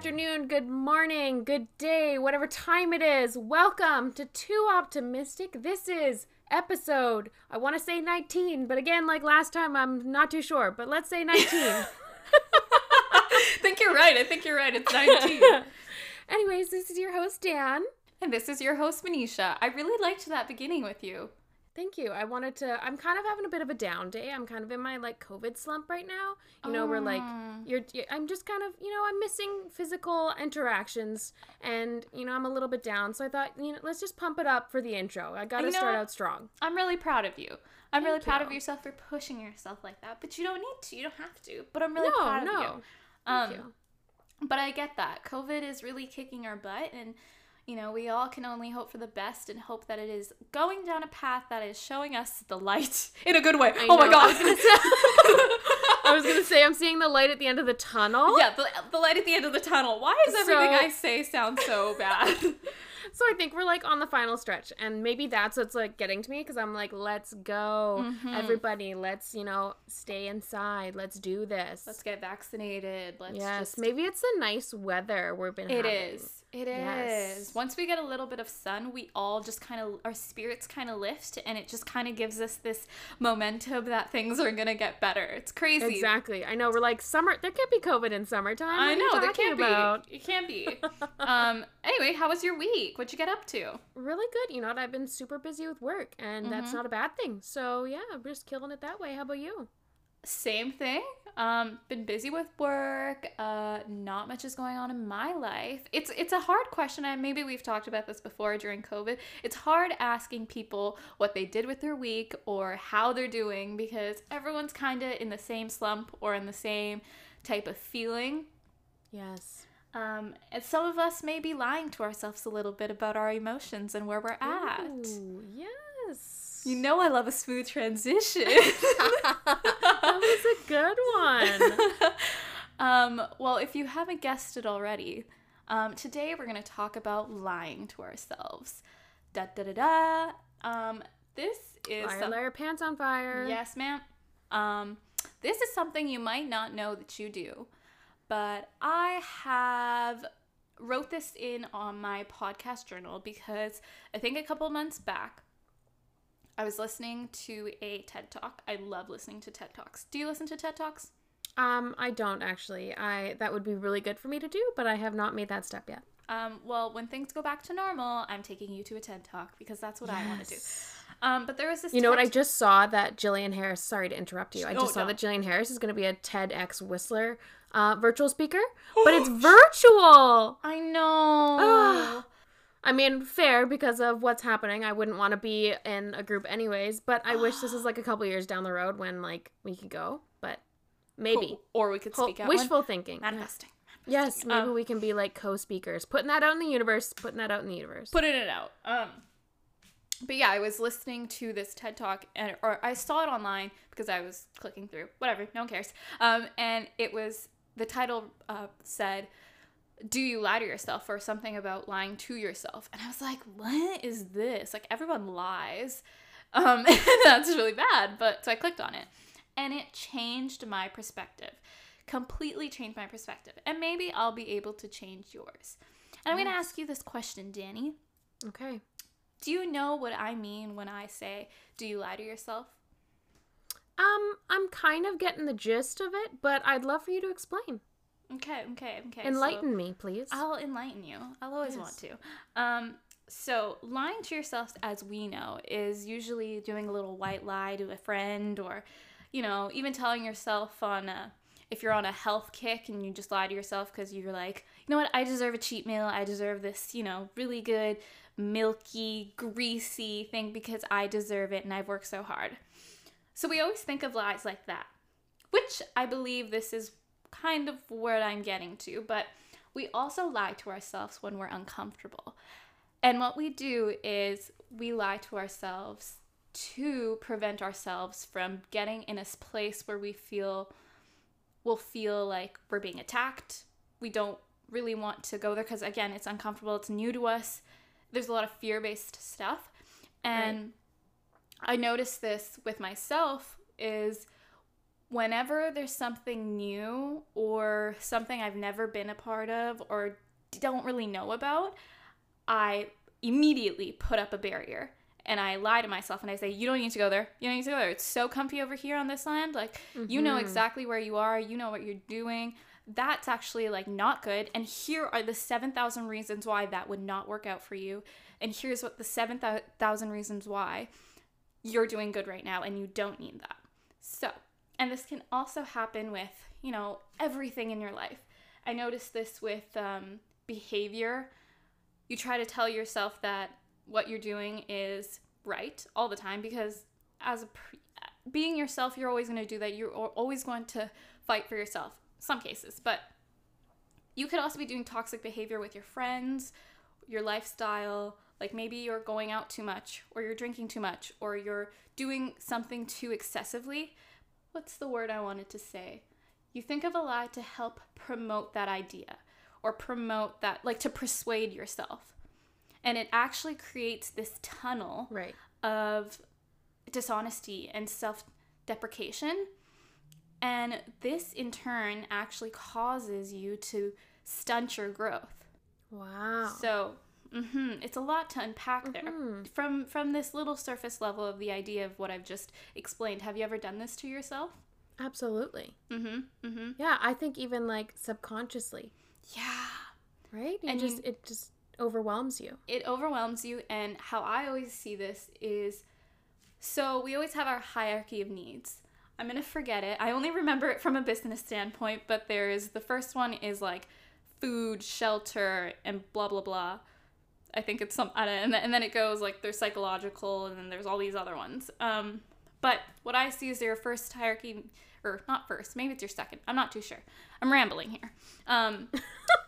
afternoon, good morning, good day, whatever time it is. Welcome to Too Optimistic. This is episode, I want to say 19, but again, like last time, I'm not too sure, but let's say 19. I think you're right. I think you're right. It's 19. Anyways, this is your host, Dan. and this is your host, Monisha. I really liked that beginning with you. Thank you. I wanted to. I'm kind of having a bit of a down day. I'm kind of in my like COVID slump right now. You know, where like Oh. you're. you I'm just kind of. You know, I'm missing physical interactions, and you know, I'm a little bit down. So I thought, you know, let's just pump it up for the intro. I got to You know start what? out strong. I'm really proud of you. I'm really Thank proud of yourself for pushing yourself like that. But you don't need to. You don't have to. But I'm really no, proud of no. you. Thank Um, you. But I get that. COVID is really kicking our butt and you know, we all can only hope for the best and hope that it is going down a path that is showing us the light in a good way. I oh my know. I was god. I was gonna say I'm seeing the light at the end of the tunnel. yeah, the, the light at the end of the tunnel. Why does everything So- I say sound so bad? So I think we're like on the final stretch, and maybe that's what's like getting to me because I'm like, let's go, Mhm. everybody. Let's you know stay inside. Let's do this. Let's get vaccinated. Let's yes, just maybe it's the nice weather we've been. It having. is. It is. Yes. Once we get a little bit of sun, we all just kind of our spirits kind of lift, and it just kind of gives us this momentum that things are gonna get better. It's crazy. Exactly. I know. We're like summer. There can't be COVID in summertime. What I know there can't about? be. It can't be. um. Anyway, how was your week? What'd you get up to? Really good. You know what? I've been super busy with work, and that's Mhm. not a bad thing. So yeah, I'm just killing it that way. How about you? Same thing. Um, been busy with work. Uh, not much is going on in my life. It's it's a hard question. And maybe we've talked about this before during COVID. It's hard asking people what they did with their week or how they're doing because everyone's kind of in the same slump or in the same type of feeling. Yes. Um, and some of us may be lying to ourselves a little bit about our emotions and where we're at. Ooh, yes. You know, I love a smooth transition. that was a good one. um, well, if you haven't guessed it already, um, today we're going to talk about lying to ourselves. Da da da da. Um, this is Liar, some- liar, pants on fire. yes, ma'am. Um, this is something you might not know that you do, but I have wrote this in on my podcast journal because I think a couple months back I was listening to a TED Talk. I love listening to TED Talks. Do you listen to TED Talks? Um, I don't actually. I that would be really good for me to do, but I have not made that step yet. Um, well, when things go back to normal, I'm taking you to a TED Talk because that's what I want to do. Um, but there was this. You know what? I just saw that Jillian Harris. Sorry to interrupt you. I Oh, just saw no. that Jillian Harris is going to be a TEDx Whistler uh, virtual speaker, but it's virtual. I know. I mean, fair because of what's happening. I wouldn't want to be in a group anyways, but I wish this is like a couple years down the road when like we could go. But maybe Cool. Or we could Ho- speak out. wishful one. thinking. Manifesting. Yes, maybe Um, we can be like co-speakers, putting that out in the universe, putting that out in the universe. Putting it out. Um, but yeah, I was listening to this TED Talk, and or I saw it online because I was clicking through. Whatever, no one cares. Um, and it was the title uh, said, "Do you lie to yourself?" or something about lying to yourself, and I was like, "What is this? Like everyone lies." Um, that's really bad. But so I clicked on it, and it changed my perspective. Completely changed my perspective, and maybe I'll be able to change yours. And I'm gonna ask you this question, Danny. okay. Do you know what I mean when I say, do you lie to yourself? Um, I'm kind of getting the gist of it, but I'd love for you to explain. Okay, okay, okay. Enlighten me, please. I'll enlighten you. I'll always want to. Um, so lying to yourself, as we know, is usually doing a little white lie to a friend, or, you know, even telling yourself on a, if you're on a health kick and you just lie to yourself because you're like, you know what, I deserve a cheat meal. I deserve this, you know, really good, milky, greasy thing because I deserve it and I've worked so hard. So we always think of lies like that, which I believe this is kind of where I'm getting to, but we also lie to ourselves when we're uncomfortable. And what we do is we lie to ourselves to prevent ourselves from getting in a place where we feel we'll feel like we're being attacked. We don't really want to go there because again, it's uncomfortable, it's new to us. There's a lot of fear-based stuff. And I noticed this with myself is whenever there's something new or something I've never been a part of or don't really know about, I immediately put up a barrier and I lie to myself and I say, You don't need to go there. You don't need to go there. It's so comfy over here on this land. Like, mm-hmm. you know Mm-hmm. exactly where you are, you know what you're doing. That's actually like not good. And here are the 7,000 reasons why that would not work out for you. And here's what the 7,000 reasons why you're doing good right now and you don't need that. So, and this can also happen with, you know, everything in your life. I noticed this with um, behavior. You try to tell yourself that what you're doing is right all the time because as a pre- being yourself, you're always going to do that. You're always going to fight for yourself. Some cases, but you could also be doing toxic behavior with your friends, your lifestyle. Like maybe you're going out too much, or you're drinking too much, or you're doing something too excessively. What's the word I wanted to say? You think of a lie to help promote that idea or promote that, like to persuade yourself. And it actually creates this tunnel Right. of dishonesty and self deprecation. And this in turn actually causes you to stunt your growth. Wow. So, hmm it's a lot to unpack there. Mhm. From from this little surface level of the idea of what I've just explained, have you ever done this to yourself? Absolutely. Mm-hmm. Mm-hmm. Yeah, I think even like subconsciously, Yeah. right? You And just you- it just overwhelms you. it overwhelms you and how i always see this is so we always have our hierarchy of needs i'm going to forget it i only remember it from a business standpoint but there is the first one is like food shelter and blah blah blah i think it's some I don't, and, then, and then it goes like there's psychological and then there's all these other ones. Um but what i see is your first hierarchy or not first maybe it's your second i'm not too sure. I'm rambling here. Um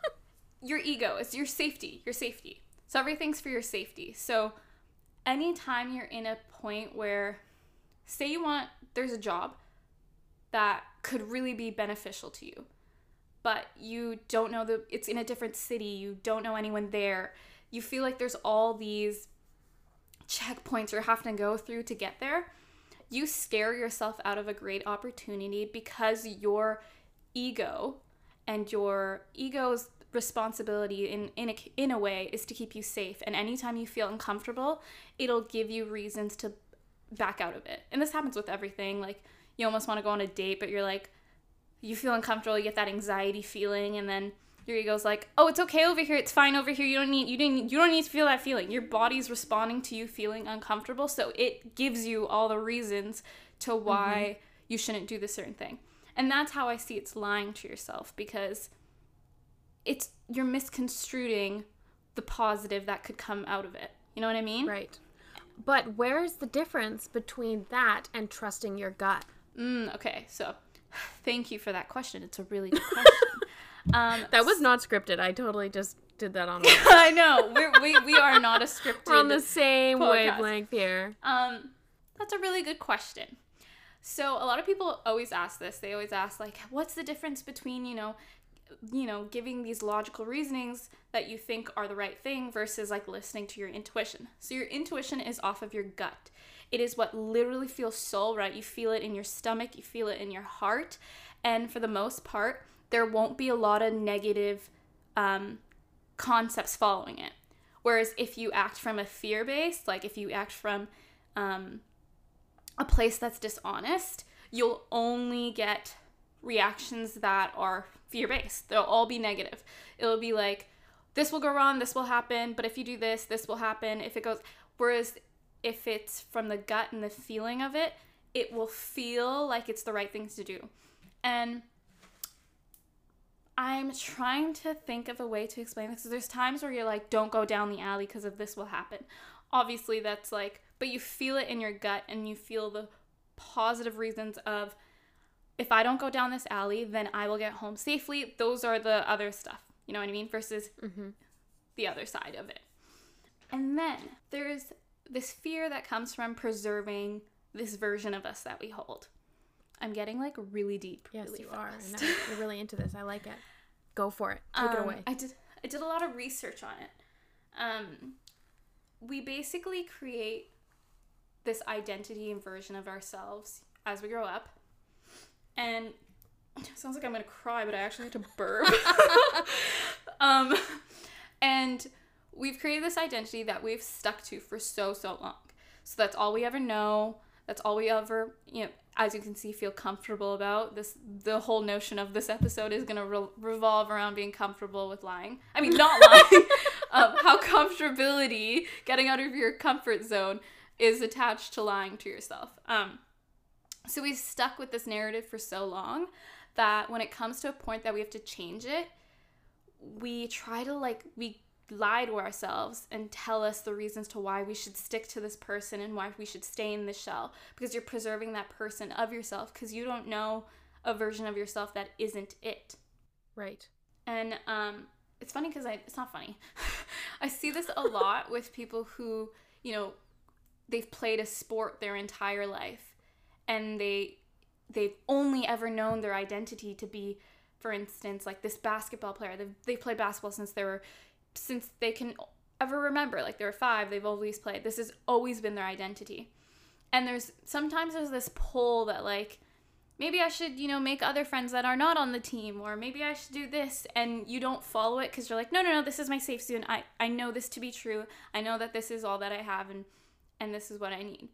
your ego is your safety your safety. So everything's for your safety. So anytime you're in a point where say you want there's a job that could really be beneficial to you but you don't know the it's in a different city you don't know anyone there you feel like there's all these checkpoints you're having to go through to get there you scare yourself out of a great opportunity because your ego and your ego's responsibility in in a, in a way is to keep you safe. And anytime you feel uncomfortable it'll give you reasons to back out of it. And this happens with everything like you almost want to go on a date but you're like you feel uncomfortable you get that anxiety feeling and then your ego's like oh it's okay over here. It's fine over here. You don't need you didn't you don't need to feel that feeling. Your body's responding to you feeling uncomfortable so it gives you all the reasons to why you shouldn't do this certain thing. And that's how i see it's lying to yourself because it's you're misconstruing the positive that could come out of it. You know what i mean? Right. But where's the difference between that and trusting your gut? mm, okay so thank you for that question. It's a really good question um That was not scripted. I totally just did that on my I know. We're, we we are not a scripted. We're on the same podcast. wavelength here. Um, that's a really good question. So a lot of people always ask this. They always ask like, what's the difference between you know, you know, giving these logical reasonings that you think are the right thing versus like listening to your intuition. So your intuition is off of your gut. It is what literally feels so right. You feel it in your stomach. You feel it in your heart, and for the most part, there won't be a lot of negative um, concepts following it. Whereas if you act from a fear base, like if you act from um, a place that's dishonest, you'll only get reactions that are fear based. They'll all be negative. It'll be like, this will go wrong, this will happen, but if you do this, this will happen. If it goes, whereas if it's from the gut and the feeling of it, it will feel like it's the right things to do. And I'm trying to think of a way to explain this. There's times where you're like, don't go down the alley because of this will happen. Obviously, that's like, but you feel it in your gut and you feel the positive reasons of, if I don't go down this alley, then I will get home safely. Those are the other stuff. You know what I mean? Versus mm-hmm. the other side of it. And then there's this fear that comes from preserving this version of us that we hold. I'm getting like really deep. Yes, really you are. fast. And I- you're really into this. I like it. Go for it. Take it Um, away. I did I did a lot of research on it. Um, we basically create this identity and version of ourselves as we grow up. and it sounds like I'm gonna cry, but I actually had to burp. um, and we've created this identity that we've stuck to for so so long. So that's all we ever know. That's all we ever, you know, as you can see, feel comfortable about. This the whole notion of this episode is gonna re- revolve around being comfortable with lying. I mean, not lying. um, how comfortability, getting out of your comfort zone, is attached to lying to yourself. Um, so we've stuck with this narrative for so long that when it comes to a point that we have to change it, we try to like we lie to ourselves and tell us the reasons to why we should stick to this person and why we should stay in the shell because you're preserving that person of yourself because you don't know a version of yourself that isn't it. Right. And um it's funny because I it's not funny. I see this a lot with people who, you know, they've played a sport their entire life and they they've only ever known their identity to be for instance like this basketball player they've, they've played basketball since they were since they can ever remember like they were five they've always played this has always been their identity. And there's sometimes there's this pull that like maybe i should you know make other friends that are not on the team or maybe i should do this and you don't follow it because you're like no no no this is my safe zone. I i know this to be true. I know that this is all that i have and and this is what i need.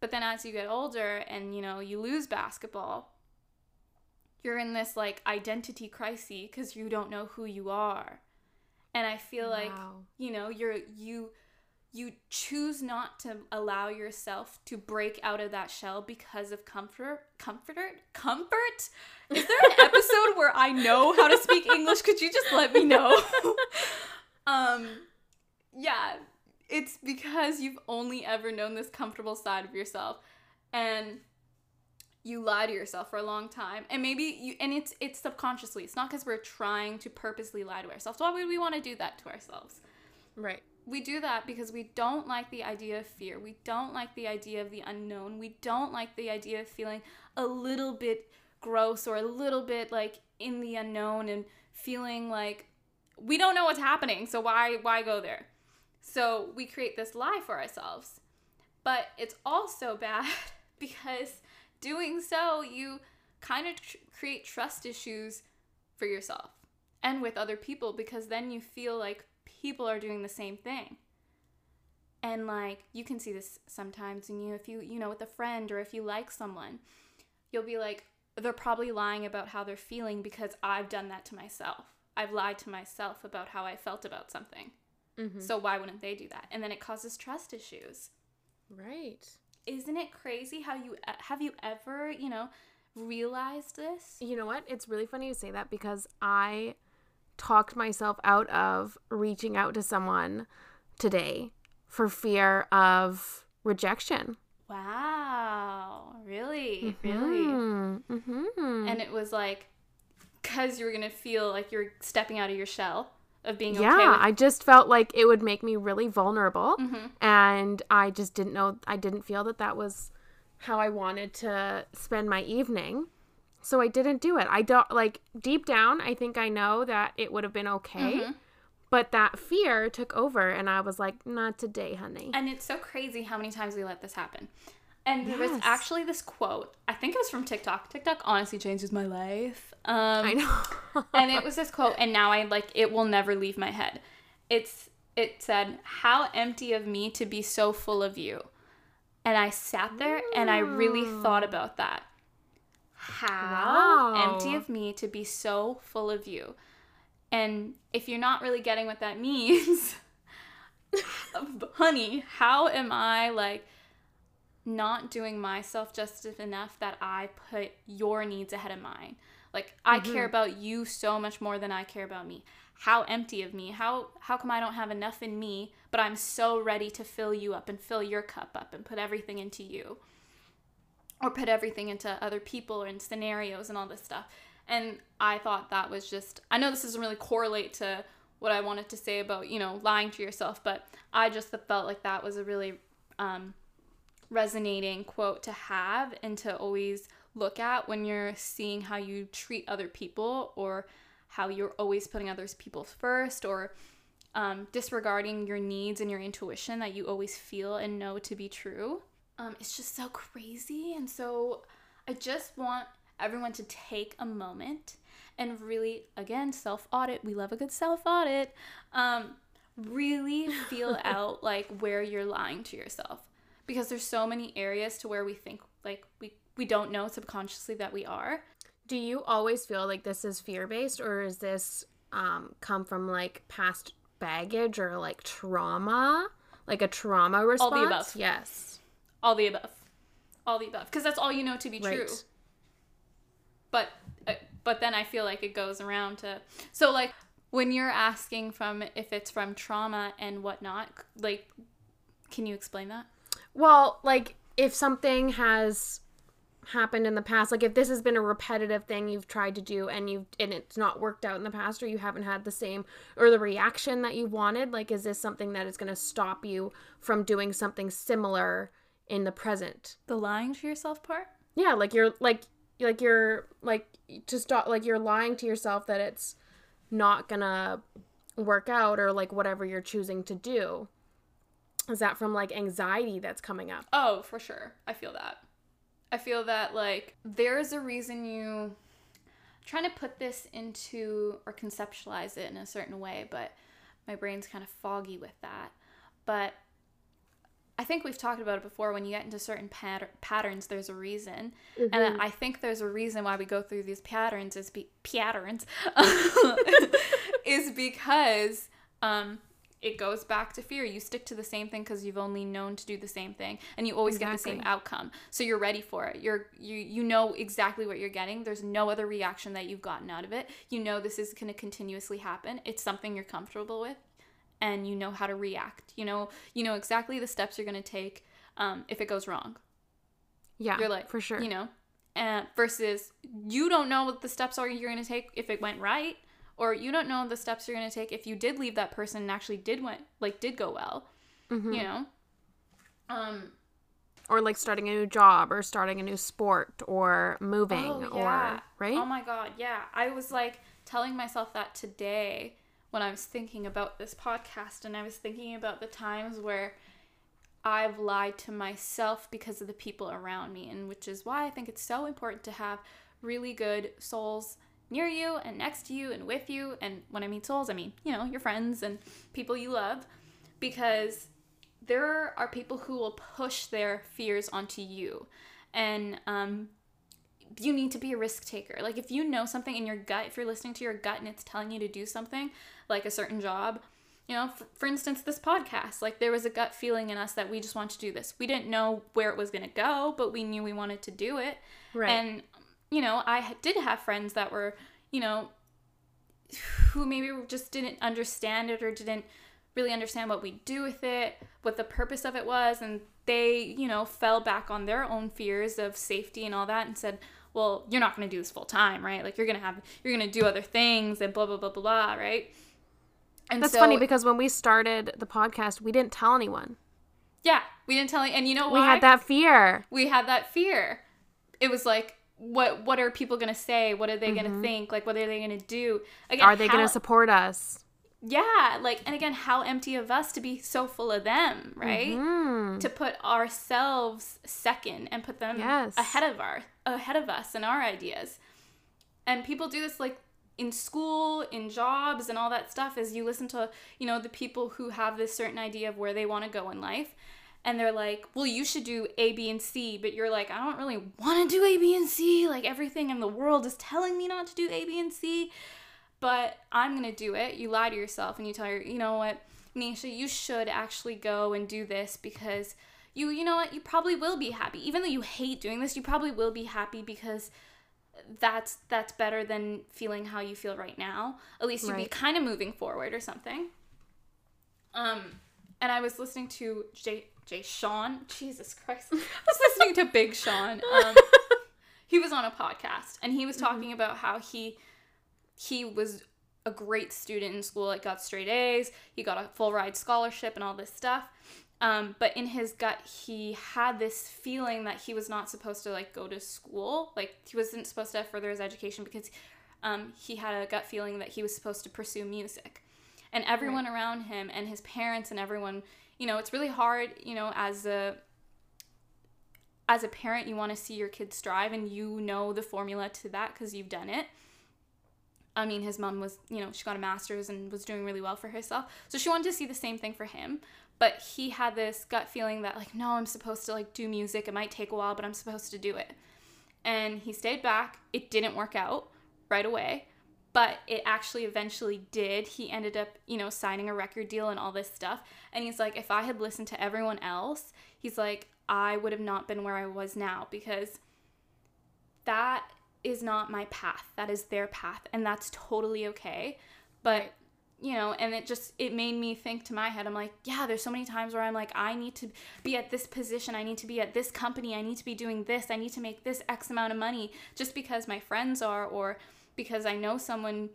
But then as you get older and you know you lose basketball you're in this like identity crisis because you don't know who you are and i feel like you know you're you you choose not to allow yourself to break out of that shell because of comfort comforter comfort? Is there an episode where i know how to speak english? Could you just let me know? Um yeah it's because you've only ever known this comfortable side of yourself. And you lie to yourself for a long time and maybe you and it's it's subconsciously it's not because we're trying to purposely lie to ourselves. Why would we want to do that to ourselves? Right. we do that because we don't like the idea of fear. We don't like the idea of the unknown. We don't like the idea of feeling a little bit gross or a little bit like in the unknown and feeling like we don't know what's happening so why why go there? So we create this lie for ourselves. But it's also bad because doing so you kind of tr- create trust issues for yourself and with other people because then you feel like people are doing the same thing. And like you can see this sometimes in you if you you know with a friend or if you like someone you'll be like they're probably lying about how they're feeling because i've done that to myself. I've lied to myself about how i felt about something. Mm-hmm. so why wouldn't they do that? And then it causes trust issues. Right. Isn't it crazy how you have you ever you know realized this You know what? It's really funny you say that because I talked myself out of reaching out to someone today for fear of rejection. wow really really Mm-hmm. and it was like because you were gonna feel like you're stepping out of your shell of being yeah, okay with I just felt like it would make me really vulnerable. Mhm. And I just didn't know, I didn't feel that that was how I wanted to spend my evening. So I didn't do it. I don't, like, deep down, I think I know that it would have been okay. Mhm. But that fear took over, and I was like, not today, honey. And it's so crazy how many times we let this happen. And there was actually this quote. I think it was from TikTok. TikTok honestly changes my life. Um, I know. and it was this quote, and now I like it will never leave my head. It's it said, "How empty of me to be so full of you." And I sat there and I really thought about that. How Wow. empty of me to be so full of you. And if you're not really getting what that means, honey, how am I like not doing myself justice enough that I put your needs ahead of mine? Like I care about you so much more than I care about me. How empty of me. How how come I don't have enough in me, but I'm so ready to fill you up and fill your cup up and put everything into you? Or put everything into other people and scenarios and all this stuff. And I thought that was just I know this doesn't really correlate to what I wanted to say about, you know, lying to yourself, but I just felt like that was a really um resonating quote to have and to always look at when you're seeing how you treat other people or how you're always putting others people first or um, disregarding your needs and your intuition that you always feel and know to be true um, it's just so crazy and so i just want everyone to take a moment and really, again, self audit. We love a good self audit. Um, really feel out like where you're lying to yourself because there's so many areas to where we think like we we don't know subconsciously that we are. Do you always feel like this is fear based, or is this um, come from like past baggage or like trauma, like a trauma response? All the above. Yes. All the above. All the above, because that's all you know to be Right. true. But uh, but then I feel like it goes around to so like when you're asking from if it's from trauma and whatnot, like, can you explain that? Well, like if something has happened in the past, like if this has been a repetitive thing you've tried to do and you've and it's not worked out in the past or you haven't had the same or the reaction that you wanted, like is this something that is going to stop you from doing something similar in the present? The lying to yourself part. Yeah, like you're like like you're like to stop like you're lying to yourself that it's not gonna work out or like whatever you're choosing to do. Is that from like anxiety that's coming up? Oh, for sure. I feel that. I feel that like there's a reason you trying to put this into or conceptualize it in a certain way, but my brain's kind of foggy with that. But I think we've talked about it before. When you get into certain pat- patterns, there's a reason, and I think there's a reason why we go through these patterns is be patterns is because um, it goes back to fear. You stick to the same thing because you've only known to do the same thing, and you always get the same outcome. So you're ready for it. You're you you know exactly what you're getting. There's no other reaction that you've gotten out of it. You know this is going to continuously happen. It's something you're comfortable with, and you know how to react. You know you know exactly the steps you're going to take um, if it goes wrong. Yeah, You're like for sure. You know, and versus you don't know what the steps are you're going to take if it went right or you don't know the steps you're going to take if you did leave that person and actually did went like did go well Mm-hmm. you know um or like starting a new job or starting a new sport or moving oh, or right? oh my god yeah i was like telling myself that today when i was thinking about this podcast and i was thinking about the times where I've lied to myself because of the people around me, and which is why I think it's so important to have really good souls near you and next to you and with you. And when I mean souls, I mean, you know, your friends and people you love, because there are people who will push their fears onto you. And um, you need to be a risk taker. Like, if you know something in your gut, if you're listening to your gut and it's telling you to do something, like a certain job, you know, for, for instance, this podcast, like there was a gut feeling in us that we just want to do this. We didn't know where it was going to go, but we knew we wanted to do it. Right. And, you know, I did have friends that were, you know, who maybe just didn't understand it or didn't really understand what we do with it, what the purpose of it was. And they, you know, fell back on their own fears of safety and all that and said, well, you're not going to do this full time, right? Like you're going to have, you're going to do other things and blah, blah, blah, blah, blah, right? And That's so- funny because when we started the podcast, we didn't tell anyone. Yeah, we didn't tell you. And you know why? We had that fear. we had that fear. It was like, what what are people gonna say? What are they gonna think? Like, what are they gonna do? Again, Mm-hmm. Are they gonna support us? Yeah, like, and again, how empty of us to be so full of them, right? Mm. To put ourselves second and put them Yes. ahead of our ahead of us and our ideas. And people do this like in school, in jobs, and all that stuff. Is you listen to you know the people who have this certain idea of where they want to go in life, and they're like, well, you should do A, B, and C, but you're like, I don't really want to do A, B, and C. Like everything in the world is telling me not to do A, B, and C, but I'm gonna do it. You lie to yourself and you tell her, you know what, Nisha, you should actually go and do this because you, you know what, you probably will be happy. Even though you hate doing this, you probably will be happy because that's that's better than feeling how you feel right now. At least you'd be kind of moving forward or something. Um, and I was listening to Jay Jay Sean. Jesus Christ, I was listening to Big Sean. Um, he was on a podcast and he was talking about how he he was a great student in school. Like got straight A's. He got a full ride scholarship and all this stuff. Um, but in his gut, he had this feeling that he was not supposed to like go to school. Like he wasn't supposed to further his education because um, he had a gut feeling that he was supposed to pursue music. And everyone around him and his parents and everyone, you know, it's really hard, you know, as a as a parent, you want to see your kids strive and you know the formula to that because you've done it. I mean, his mom was, you know, she got a master's and was doing really well for herself. So she wanted to see the same thing for him. But he had this gut feeling that, like, no, I'm supposed to, like, do music. It might take a while, but I'm supposed to do it. And he stayed back. It didn't work out right away, but it actually eventually did. He ended up, you know, signing a record deal and all this stuff. And he's like, if I had listened to everyone else, he's like, I would have not been where I was now because that is not my path. That is their path. And that's totally okay. But, you know, and it just, it made me think to my head, I'm like, yeah, there's so many times where I'm like, I need to be at this position. I need to be at this company. I need to be doing this. I need to make this X amount of money just because my friends are or because I know someone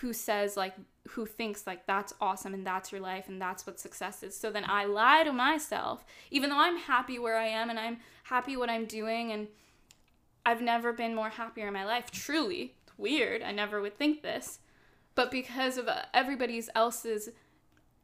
who says like who thinks like that's awesome and that's your life and that's what success is. So then I lie to myself, even though I'm happy where I am and I'm happy what I'm doing and I've never been more happier in my life. Truly, it's weird. I never would think this, but because of uh, everybody's else's,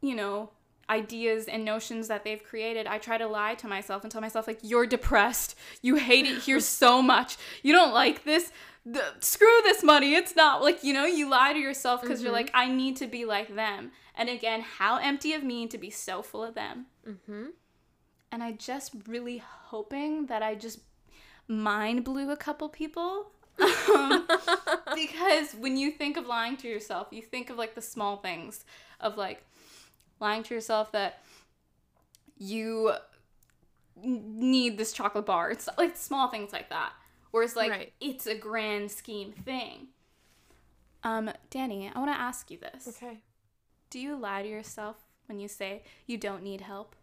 you know, ideas and notions that they've created, I try to lie to myself and tell myself like you're depressed. You hate it here so much. You don't like this the, screw this money. It's not like, you know, you lie to yourself because mm-hmm. you're like, I need to be like them. And again, how empty of me to be so full of them. Mm-hmm. And I just really hoping that I just mind blew a couple people. um, because when you think of lying to yourself, you think of like the small things of like lying to yourself that you need this chocolate bar. It's like small things like that. Whereas like right. it's a grand scheme thing. Um, Danny, I want to ask you this. Okay. Do you lie to yourself when you say you don't need help?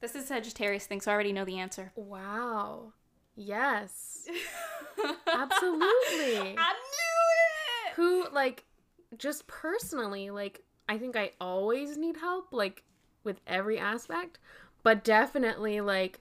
This is Sagittarius thing, so I already know the answer. Wow. Yes. Absolutely. I knew it. Who like just personally like I think I always need help like with every aspect, but definitely like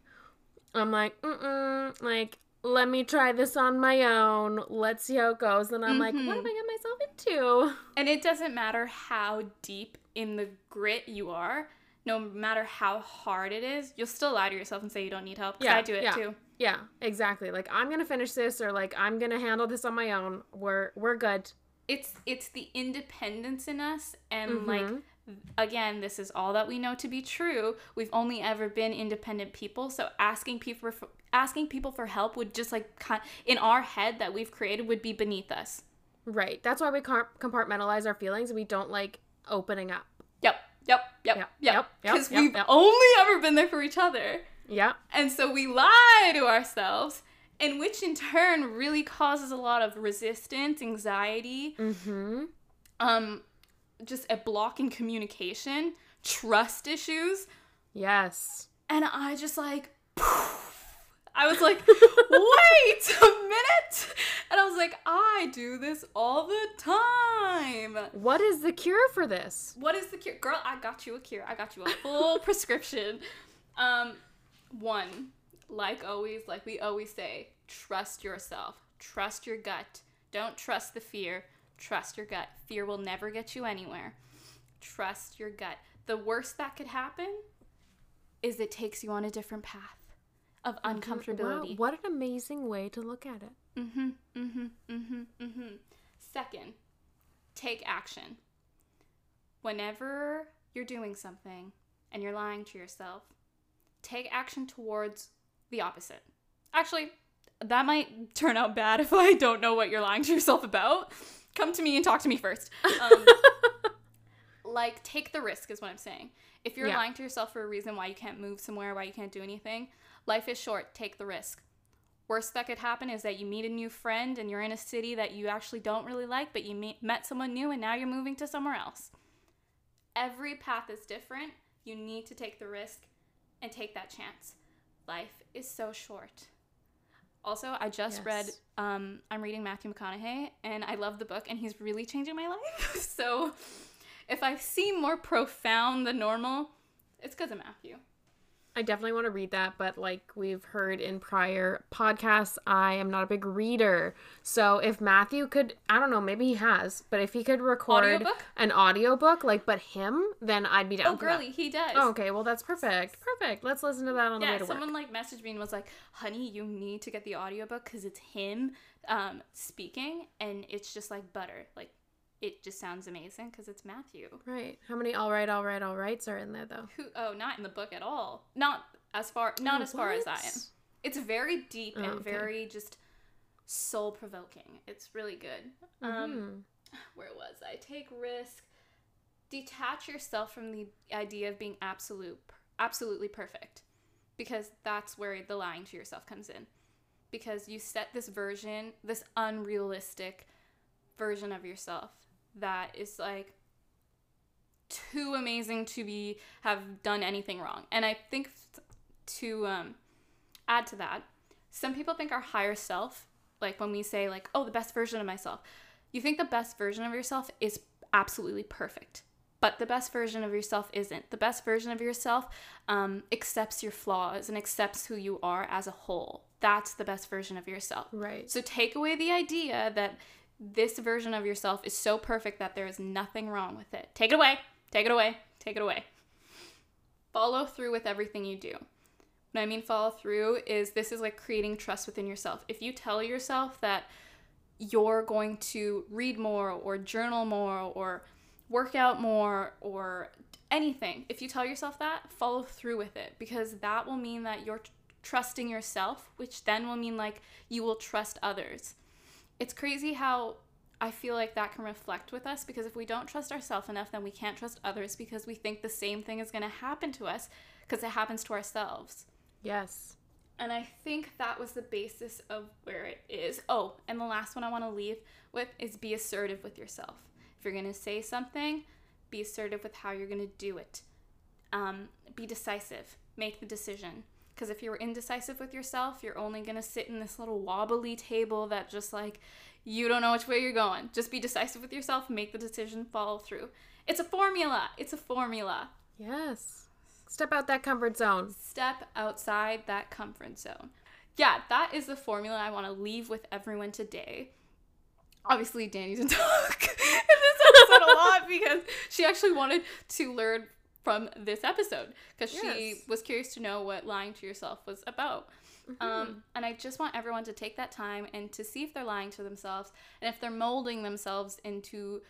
I'm like mm like let me try this on my own. Let's see how it goes. And I'm mm-hmm. like, what have I got myself into? And it doesn't matter how deep in the grit you are, no matter how hard it is, you'll still lie to yourself and say you don't need help. Yeah, I do it yeah. too. Yeah, exactly. Like I'm gonna finish this, or like I'm gonna handle this on my own. We're we're good. It's it's the independence in us, and mm-hmm. like again, this is all that we know to be true. We've only ever been independent people, so asking people for asking people for help would just like in our head that we've created would be beneath us. Right. That's why we can't compartmentalize our feelings. We don't like opening up. Yep. Yep. Yep. Yep. Yep. Because yep, we've yep. only ever been there for each other. Yeah. And so we lie to ourselves, and which in turn really causes a lot of resistance, anxiety, mm-hmm. um, just a block in communication, trust issues. Yes. And I just like, I was like, wait a minute. And I was like, I do this all the time. What is the cure for this? What is the cure? Girl, I got you a cure. I got you a full prescription. Um, one, like always, like we always say, trust yourself. Trust your gut. Don't trust the fear. Trust your gut. Fear will never get you anywhere. Trust your gut. The worst that could happen is it takes you on a different path of uncomfortability. Wow, what an amazing way to look at it. Mhm. Mhm. Mhm. Mhm. Second, take action. Whenever you're doing something and you're lying to yourself, take action towards the opposite. Actually, that might turn out bad if I don't know what you're lying to yourself about. Come to me and talk to me first. Um, like, take the risk, is what I'm saying. If you're yeah. lying to yourself for a reason why you can't move somewhere, why you can't do anything, life is short. Take the risk. Worst that could happen is that you meet a new friend and you're in a city that you actually don't really like, but you meet, met someone new and now you're moving to somewhere else. Every path is different. You need to take the risk and take that chance. Life is so short. Also, I just yes. read, um, I'm reading Matthew McConaughey, and I love the book, and he's really changing my life. so, if I seem more profound than normal, it's because of Matthew. I definitely want to read that, but like we've heard in prior podcasts, I am not a big reader. So if Matthew could, I don't know, maybe he has, but if he could record Audiobook? an audiobook, like but him, then I'd be down Oh, girly, he does. Oh, okay, well that's perfect. Perfect. Let's listen to that on the way Yeah, to someone work. like messaged me and was like, "Honey, you need to get the audiobook because it's him um, speaking, and it's just like butter. Like, it just sounds amazing because it's Matthew. Right. How many all right, all right, all rights are in there though? Who? Oh, not in the book at all. Not as far. Not Oh, as far as I am. It's very deep Oh, and okay. very just soul provoking. It's really good. Um, Mhm. where was I? Take risk. Detach yourself from the idea of being absolute, absolutely perfect, because that's where the lying to yourself comes in. Because you set this version, this unrealistic version of yourself that is like too amazing to be have done anything wrong. And I think to um, add to that, some people think our higher self, like when we say like, "Oh, the best version of myself," you think the best version of yourself is absolutely perfect. But the best version of yourself isn't. The best version of yourself um, accepts your flaws and accepts who you are as a whole. That's the best version of yourself. Right. So take away the idea that this version of yourself is so perfect that there is nothing wrong with it. Take it away. Take it away. Take it away. Follow through with everything you do. What I mean follow through is this is like creating trust within yourself. If you tell yourself that you're going to read more or journal more or work out more or anything, if you tell yourself that, follow through with it because that will mean that you're trusting yourself, which then will mean like you will trust others. It's crazy how I feel like that can reflect with us because if we don't trust ourselves enough, then we can't trust others because we think the same thing is going to happen to us because it happens to ourselves. Yes. And I think that was the basis of where it is. Oh, and the last one I want to leave with is be assertive with yourself. If you're going to say something, be assertive with how you're going to do it. Um, be decisive. Make the decision. Because if you're indecisive with yourself, you're only going to sit in this little wobbly table that just like you don't know which way you're going. Just be decisive with yourself, make the decision, follow through. It's a formula. It's a formula. Yes. Step out that comfort zone. step outside that comfort zone. Yeah, that is the formula I want to leave with everyone today. Obviously, Danny didn't talk in this episode a lot because she actually wanted to learn from this episode because she Yes. was curious to know what lying to yourself was about. Um, and I just want everyone to take that time and to see if they're lying to themselves and if they're molding themselves into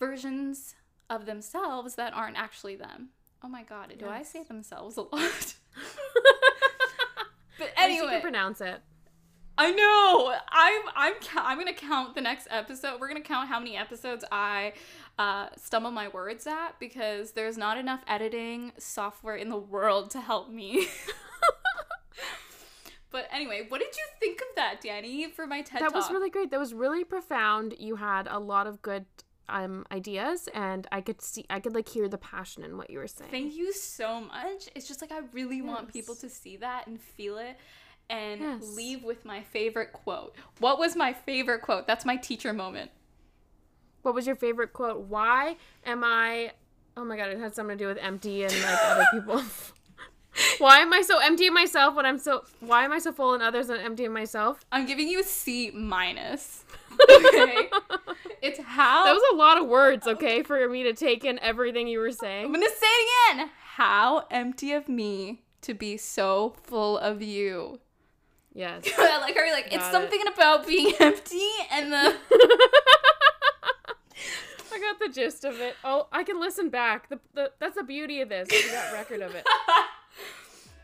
versions of themselves that aren't actually them. Oh my god, do I say themselves a lot? but least you anyway, can pronounce it. I know. I'm I'm I'm gonna count the next episode. We're gonna count how many episodes I uh, stumble my words at because there's not enough editing software in the world to help me. but anyway, what did you think of that, Danny, for my TED that talk? was really great. That was really profound. You had a lot of good um ideas and I could see I could like hear the passion in what you were saying. Thank you so much. It's just like I really want people to see that and feel it and Yes. leave with my favorite quote. What was my favorite quote? That's my teacher moment. What was your favorite quote? Why am I Oh my god, it had something to do with empty and like other people. why am I so empty in myself when I'm so why am I so full in others and empty in myself? I'm giving you a C minus. Okay. it's how That was a lot of words, okay, for me to take in everything you were saying. I'm gonna say it again. How empty of me to be so full of you. Yes. like are you like it's Got it. something about being empty and the got the gist of it. Oh, I can listen back. The, the that's the beauty of this. We got record of it.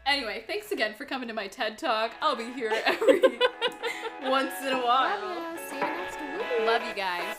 Anyway, thanks again for coming to my TED Talk. I'll be here every once in a while. Love ya. See you next week. Love you guys.